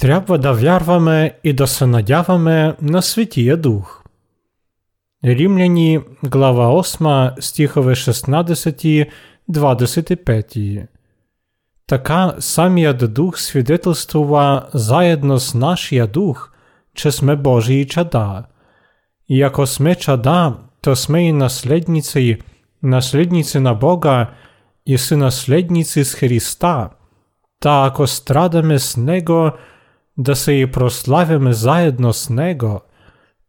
Трябва да вярваме і надяваме на Святія Дух. Римляні, глава 8, стихове 16, 25. Така саміят Дух свідетельствува заєдно з нашия Дух, че сме Божії чада. І ако сме чада, то сме і наследниці, наследниці на Бога, і си наследниці з Христа. Та ако страдаме з Него, да се і прославяме заєдно з Него,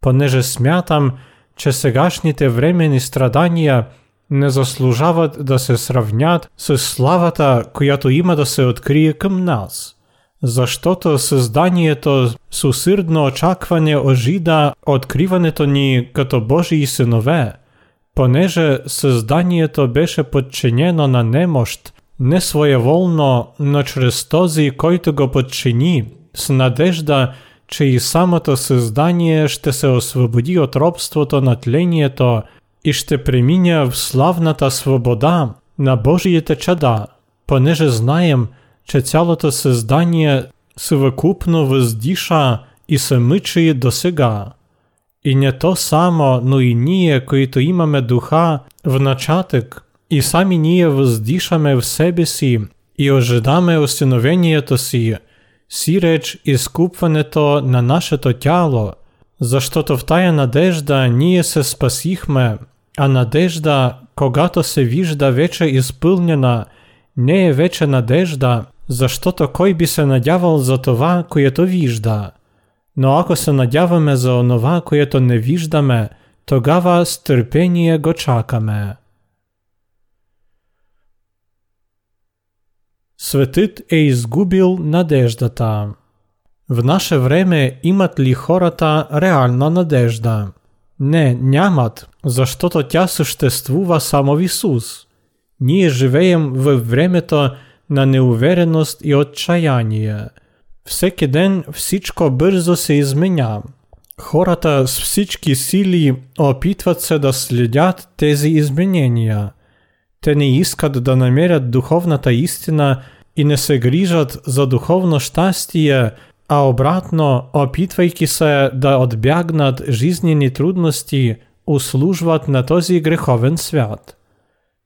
понеже смятам, че сегашните времени страдания не заслужават да се сравнят с славата, която има да се открие към нас. Защото създанието с усърдно очакване ожида откриването ни като Божии синове, понеже създанието беше подчинено на немощ, не своеволно, но чрез този, който го подчини, с надежда, че самото създание ще се освободи от робството на тлението і ще приміня в славната свобода на Божиєте чада, понеже знаєм, че цялото создание совокупно воздіша і семичує до сега. І не то само, но і ніє, които имаме духа в начаток, і самі ніє воздішаме в себе сі, і ожидаме усиновението сі, сі реч іскупването на нашето тяло, за що то в тая надежда ніє се спасихме, а надежда, когато се вижда вече изпълнена, не е вече надежда, защото кой би се надявал за това, което вижда. Но ако се надяваме за онова, което не виждаме, тогава с го чакаме. Светът е изгубил надеждата. В наше време имат ли хората реална надежда? Не, нямат, защото тя съществува само в Исус. Ние живеем във времето на неувереност и отчаяние. Всеки ден всичко бързо се изменя. Хората с всички сили опитват се да следят тези изменения. Те не искат да намерят духовната истина и не се грижат за духовно щастие, а обратно, опитвайки се да отбягнат жизнени трудности, услужват на този греховен свят.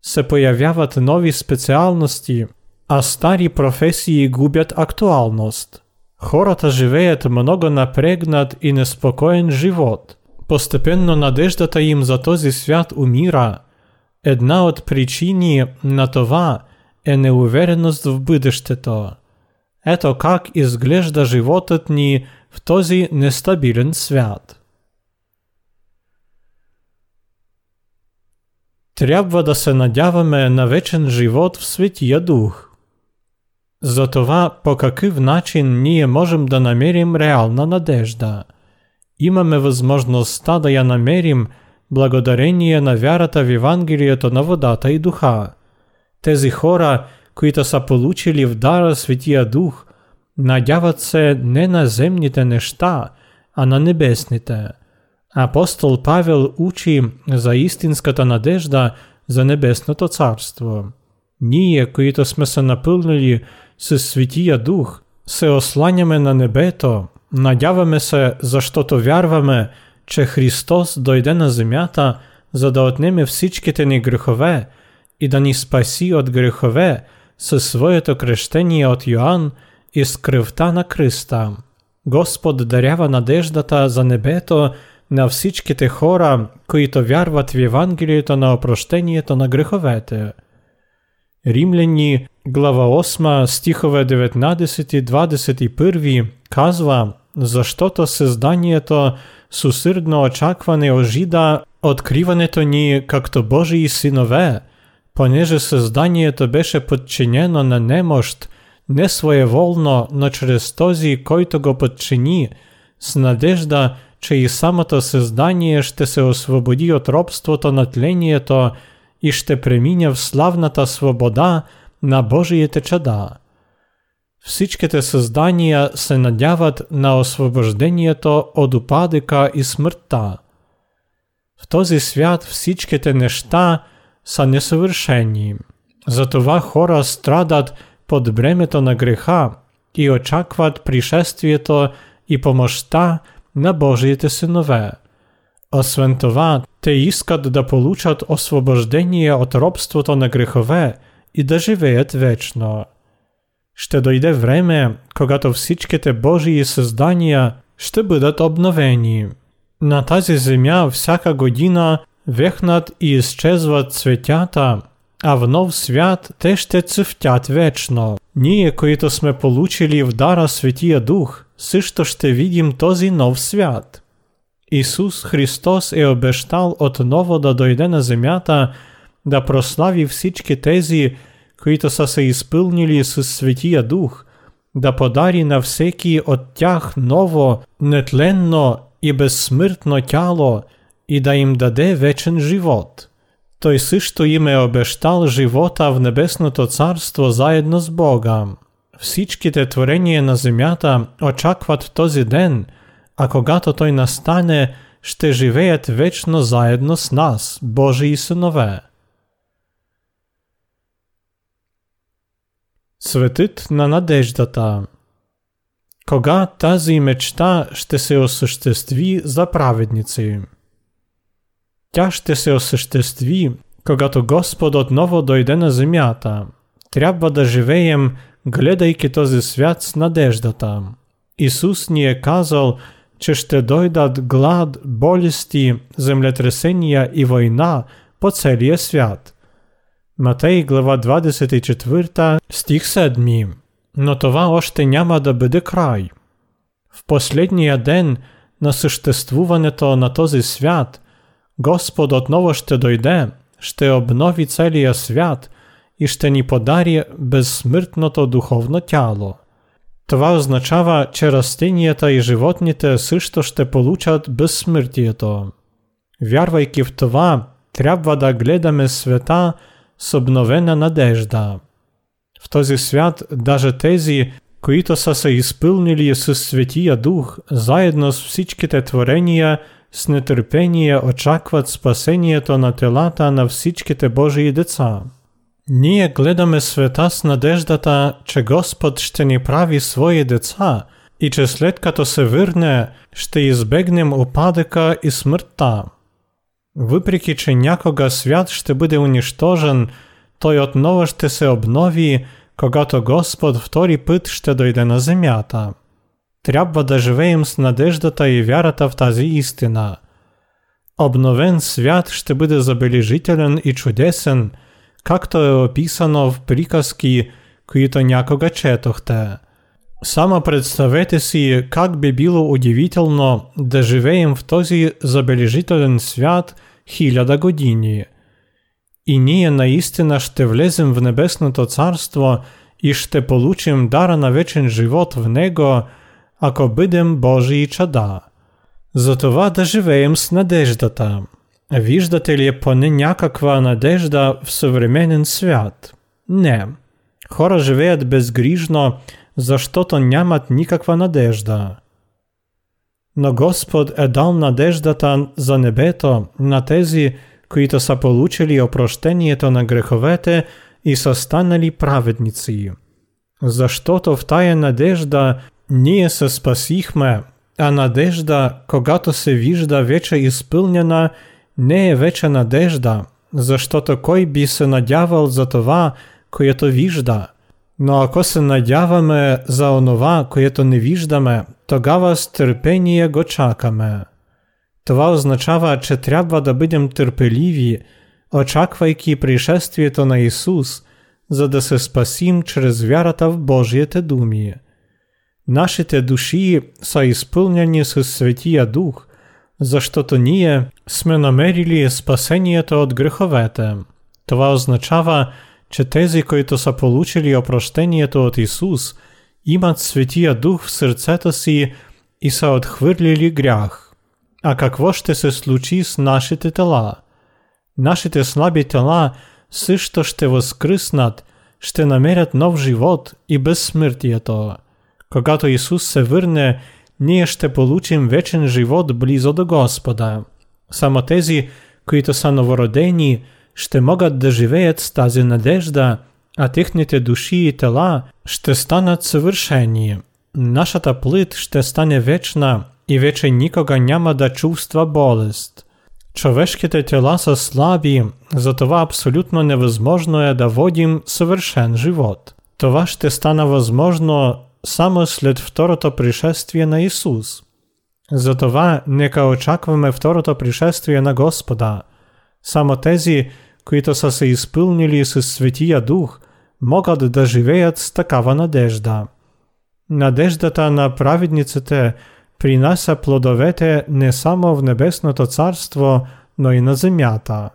Се появяват нові спеціальності, а старі професії губять актуальність. Хората живеят много напрегнат і неспокоєн живот. Постепенно надеждата їм за този свят уміра. Една от причини на това е неувереност в бъдещето. Ето как изглежда животът ни в този нестабилен свят. Трябва да се надяваме на вечен живот в Светия Дух. За по какъв начин ние можем да намерим реална надежда. Имаме възможността да я намерим благодарение на вярата в Евангелието на водата и духа. Тези хора, които са получили в дара Светия Дух, надяват се не на земните неща, а на небесните – Апостол Павел учи за істинската надежда за Небесното Царство. Ние, които сме се напълнили с Святия Дух, се осланяме на небето, надяваме се, защото вярваме, че Христос дойде на земята, за да отнеме всичките ни грехове и да ни спаси от грехове със своето крещение от Йоанн і з на Христа. Господ дарява надеждата за небето на всичките хора, които вярват в Євангелієто на опрощението на греховете. Римляні, глава 8, стихове 19-21 казва, за що-то созданието очакване ожида откриването ни както Божии синове, понеже созданието беше подчинено на немощ, не своеволно, но чрез този, който го подчини, с надежда, че и самото създание ще се освободи от робството на тлението и ще премине в славната свобода на Божиите чада. Всичките създания се надяват на освобождението от упадъка и смъртта. В този свят всичките неща са несъвършени. Затова хора страдат под бремето на греха и очакват пришествието и помощта на Божиите синове. Освен това, те искат да получат освобождение от робството на грехове и да живеят вечно. Ще дойде време, когато всичките Божии създания ще бъдат обновени. На тази земя всяка година вехнат и изчезват цветята, а в нов свят те ще цъфтят вечно. Ние, които сме получили в дара Светия Дух, също ще видим този нов свят. Исус Христос е обещал отново да дойде на земята, да прослави всички тези, които са се изпълнили с Светия Дух, да подари на всеки от тях ново, нетленно и безсмъртно тяло и да им даде вечен живот. Той също им е обещал живота в Небесното царство заедно с Бога. Всичките творения на земята очакват този ден, а когато той настане, ще живеят вечно заедно с нас, Божии синове. Светът на надеждата Кога тази мечта ще се осъществи за праведници? Тя ще се осъществи, когато Господ отново дойде на земята. Трябва да живеем, гледайки този свят с надеждата. Исус ни е казал, че ще дойдат глад, болести, землетресения и война по целия свят. Матей глава 24 стих 7 Но това още няма да бъде край. В последния ден на съществуването на този свят Господ отново ще дойде, ще обнови целия свят и ще ни подари безсмъртното духовно тяло. Това означава, че растенията и животните също ще получат безсмъртието. Вярвайки в това, трябва да гледаме света с обновена надежда. В този свят даже тези, които са се изпълнили с Светия Дух, заедно с всичките творения, с нетърпение очакват спасението на телата на всичките Божии деца. Ние гледаме света с надеждата, че Господ ще ни прави свои деца и че след като се върне, ще избегнем упадъка и смъртта. Въпреки, че някога свят ще бъде унищожен, той отново ще се обнови, когато Господ втори път ще дойде на земята. Трябва да живеем с надеждата и вярата в тази истина. Обновен свят ще бъде забележителен и чудесен – както е описано в приказки, които някога четохте. Само представете си как би било удивително да живеем в този забележителен свят хиляда години. И ние наистина ще влезем в Небесното Царство и ще получим дара на вечен живот в него, ако бъдем Божии чада. Затова да живеем с надеждата – Виждате ли поне някаква надежда в съвременен свят? Не. Хора живеят безгрижно, защото нямат никаква надежда. Но Господ е дал надеждата за небето на тези, които са получили опрощението на греховете и са станали праведници. Защото в тая надежда ние се спасихме, а надежда, когато се вижда вече изпълнена – не е вече надежда, защото кой би се надявал за това, което вижда. Но ако се надяваме за онова, което не виждаме, тогава с търпение го чакаме. Това означава, че трябва да бъдем търпеливи, очаквайки пришествието на Исус, за да се спасим чрез вярата в Божиите думи. Нашите души са изпълнени с Светия Дух – защото ние сме намерили спасението от греховете. Това означава, че тези, които са получили опрощението от Исус, имат Светия Дух в сърцето си и са отхвърлили грях. А какво ще се случи с нашите тела? Нашите слаби тела също ще възкръснат, ще намерят нов живот и безсмъртието. Когато Исус се върне ние ще получим вечен живот близо до Господа. Само тези, които са новородени, ще могат да живеят с тази надежда, а тихнете душі і тела ще стануть совершенні. Нашата плит ще стане вечна, і вече нікога няма да чувства болест. Човешките тела са слаби, затова абсолютно невозможно е да водим совершен живот. Това ще стана възможно само след второто пришествие на Ісус. Затова нека очакваме второто пришествие на Господа. Само тези, които са се изпълнили с Светия Дух, могат да живеят с такава надежда. Надеждата на праведниците принася плодовете не само в Небесното Царство, но и на земята.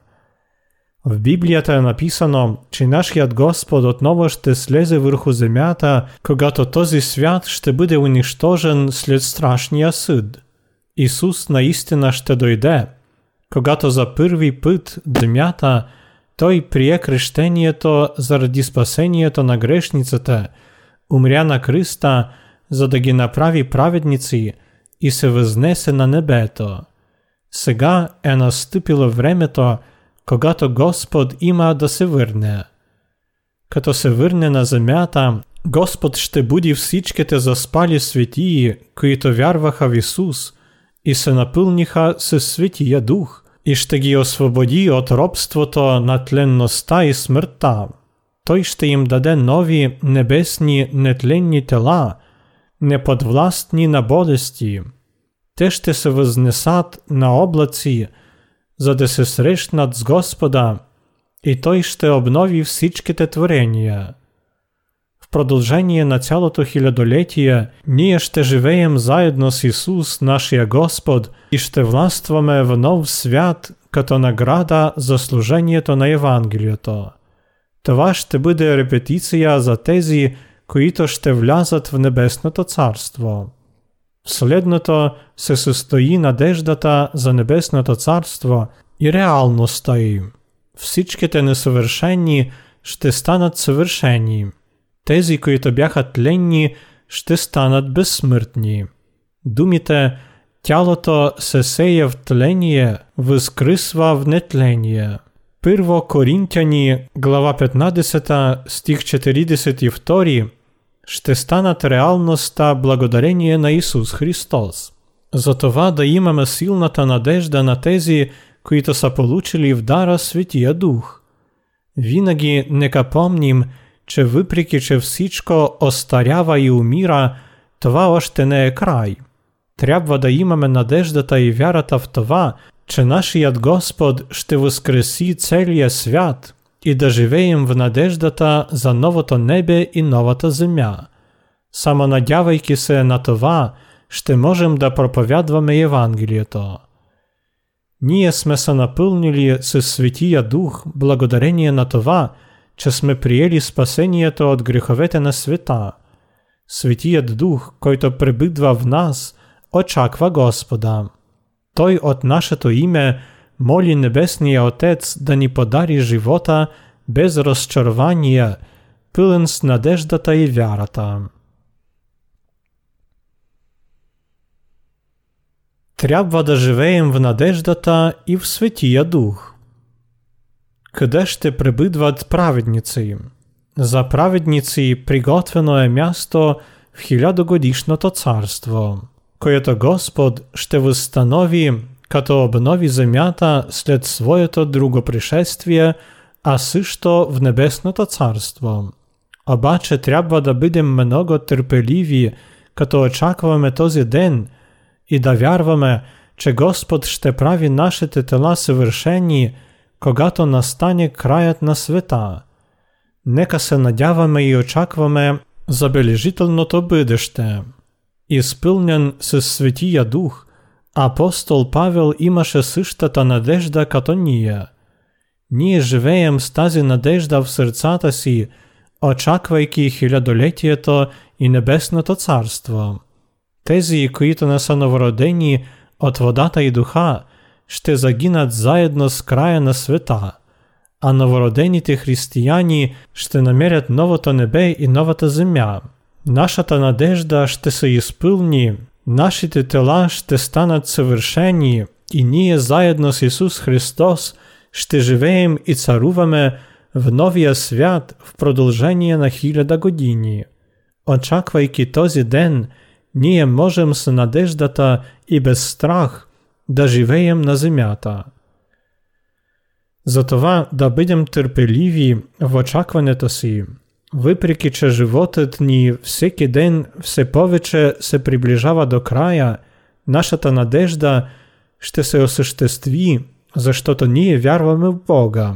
В Біблията е написано, че нашият Господ отново ще слезе върху земята, когато този свят ще бъде унищожен след страшния съд. Исус наистина ще дойде. Когато за първи път земята той прие крещението заради спасението на грешниците, умря на кръста, за да ги направи праведници и се възнесе на небето. Сега е настъпило времето, когато Господ има да се върне. Като се върне на земята, Господ ще буди всичките заспали светии, които вярваха в Исус и се напълниха със Светия Дух, и ще ги освободи от робството на тленността и смъртта. Той ще им даде нови небесни нетленни тела, неподвластни на болести. Те ще се възнесат на облаци, за да се срещнат с Господа, и Той ще обнови всичките творения. В продължение на цялото хилядолетие ние ще живеем заедно с Исус, нашия Господ, и ще властваме в нов свят като награда за служението на Евангелието. Това ще бъде репетиция за тези, които ще влязат в Небесното Царство. В следното се състои надеждата за Небесното Царство и реалността им. Всичките несъвършени ще станат съвършени. Тези, които бяха тленни, ще станат безсмъртни. Думите «Тялото се сея в тление, възкръсва в нетление». Първо Коринтяни, глава 15, стих 42 ще станат реалността благодарение на Исус Христос. Затова да имаме силната надежда на тези, които са получили в дара Святия Дух. Винаги нека помним, че въпреки, че всичко остарява и умира, това още не е край. Трябва да имаме надеждата и вярата в това, че нашият Господ ще възкреси целия свят – і да живеєм в надеждата за новото небе і новата земя. Само надявайки се на това, ще можем да проповядваме Евангелието. Ние сме се напълнили с Светия Дух благодарение на това, че сме приели спасението от греховете на света. Светият Дух, който пребидва в нас, очаква Господа. Той от нашето име Молі Небесний Отець да ні подарі живота без розчарування, пилен с надеждата і вярата. Трябва да живеем в надеждата і в Святія Дух. Къде ще прибидват праведниці? За праведниці приготвено е място в хилядогодишното царство, което Господ ще възстанови като обнови земята след своето друго пришествие, а също в Небесното царство. Обаче трябва да бъдем много търпеливи, като очакваме този ден и да вярваме, че Господ ще прави нашите тела съвършени, когато настане краят на света. Нека се надяваме и очакваме забележителното бъдеще. Изпълнен със Светия Дух – Апостол Павел имаше същата надежда като ние. Ние живеем с тази надежда в сърцата си, очаквайки хилядолетието и небесното царство. Тези, които не са новородени от водата и духа, ще загинат заедно с края на света, а новородените християни ще намерят новото небе и новата земя. Нашата надежда ще се изпълни – Нашите тела ще станат съвършени и ние заедно с Исус Христос ще живеем и царуваме в новия свят в продължение на хиляда години. Очаквайки този ден, ние можем с надеждата и без страх да живеем на земята. Затова да бъдем търпеливі в очакването си, въпреки че животът ни всеки ден все повече се приближава до края, нашата надежда ще се осъществи, защото ние вярваме в Бога.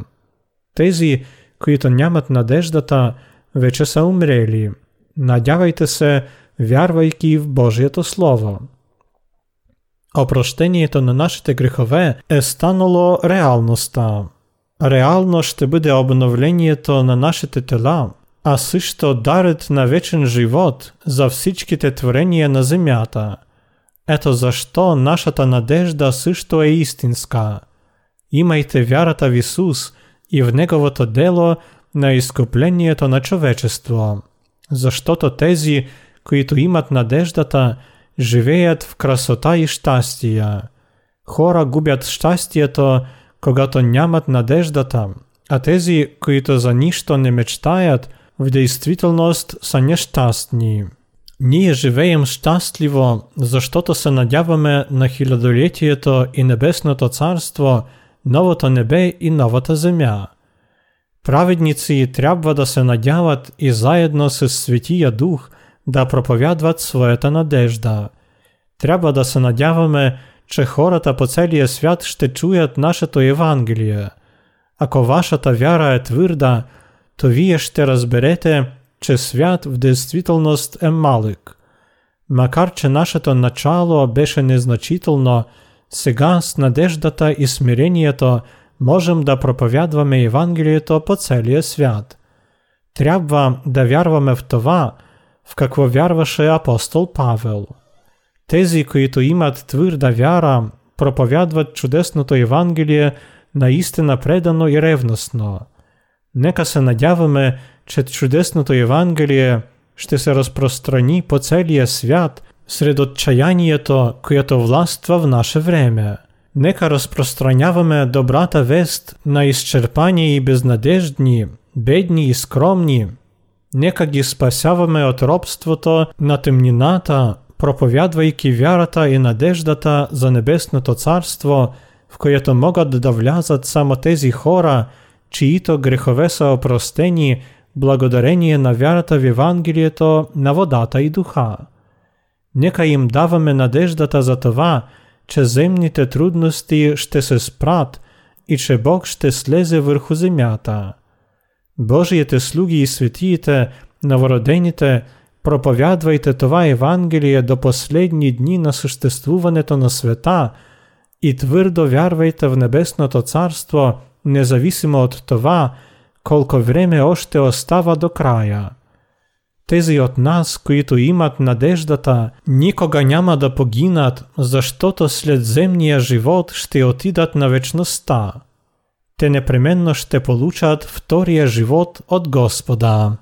Тези, които нямат надеждата, вече са умрели. Надявайте се, вярвайки в Божието Слово. Опрощені та нанашити гріхове естануло реалноста. Реально ж те буде обновлення то нанашити тела, а си ж на вечен живот за всічки те на земята. Ето за що надежда си ж то є істинська. В Ісус і в Негово дело на іскуплення на човечество. За що то тезі, кої – живеят в красота и щастие. Хора губят щастието, когато нямат надеждата, а тези, които за нищо не мечтаят, в действителност са нещастни. Ние живеем щастливо, защото се надяваме на хилядолетието и небесното царство, новото небе и новата земя. Праведници трябва да се надяват и заедно с Святия Дух да проповядват своята надежда. Трябва да се надяваме, че хората по целия свят ще чуят нашето Євангеліє. Ако вашата вяра е твърда, то вие ще разберете, че свят в действителност е малък. Макар че нашето начало беше незначително, сега с надеждата и смирението можем да проповядваме Евангелието по целия свят. Трябва да вярваме в това, в какво вярваше апостол Павел. Тези, които имат твърда вяра, проповядват чудесното Евангелие наистина предано и ревностно. Нека се надяваме, че чудесното Евангелие ще се разпространи по целия свят сред отчаянието, което властва в наше време. Нека разпространяваме добрата вест на изчерпани и безнадеждни, бедни и скромни. Niekagi spasiawamy od robstwo to, na tym nie nata, propowiadwajki wiara ta i nadeżda ta za nebesne to carstwo, в което могат да влязат само тези хора, чието грехове са опростени благодарение на вярата в Евангелието на водата и духа. Нека им даваме надеждата за това, че земните трудности ще се спрат и че Бог ще слезе върху земята. Божиите слуги і святіте, новородените, проповядвайте това Евангелие до последні дні на съществуването на света і твърдо вярвайте в Небесното Царство – независимо от това, колко време още остава до края. Тези от нас, които имат надеждата, никога няма да погинат, защото след земния живот ще отидат на вечността. Те непременно ще получат втория живот от Господа.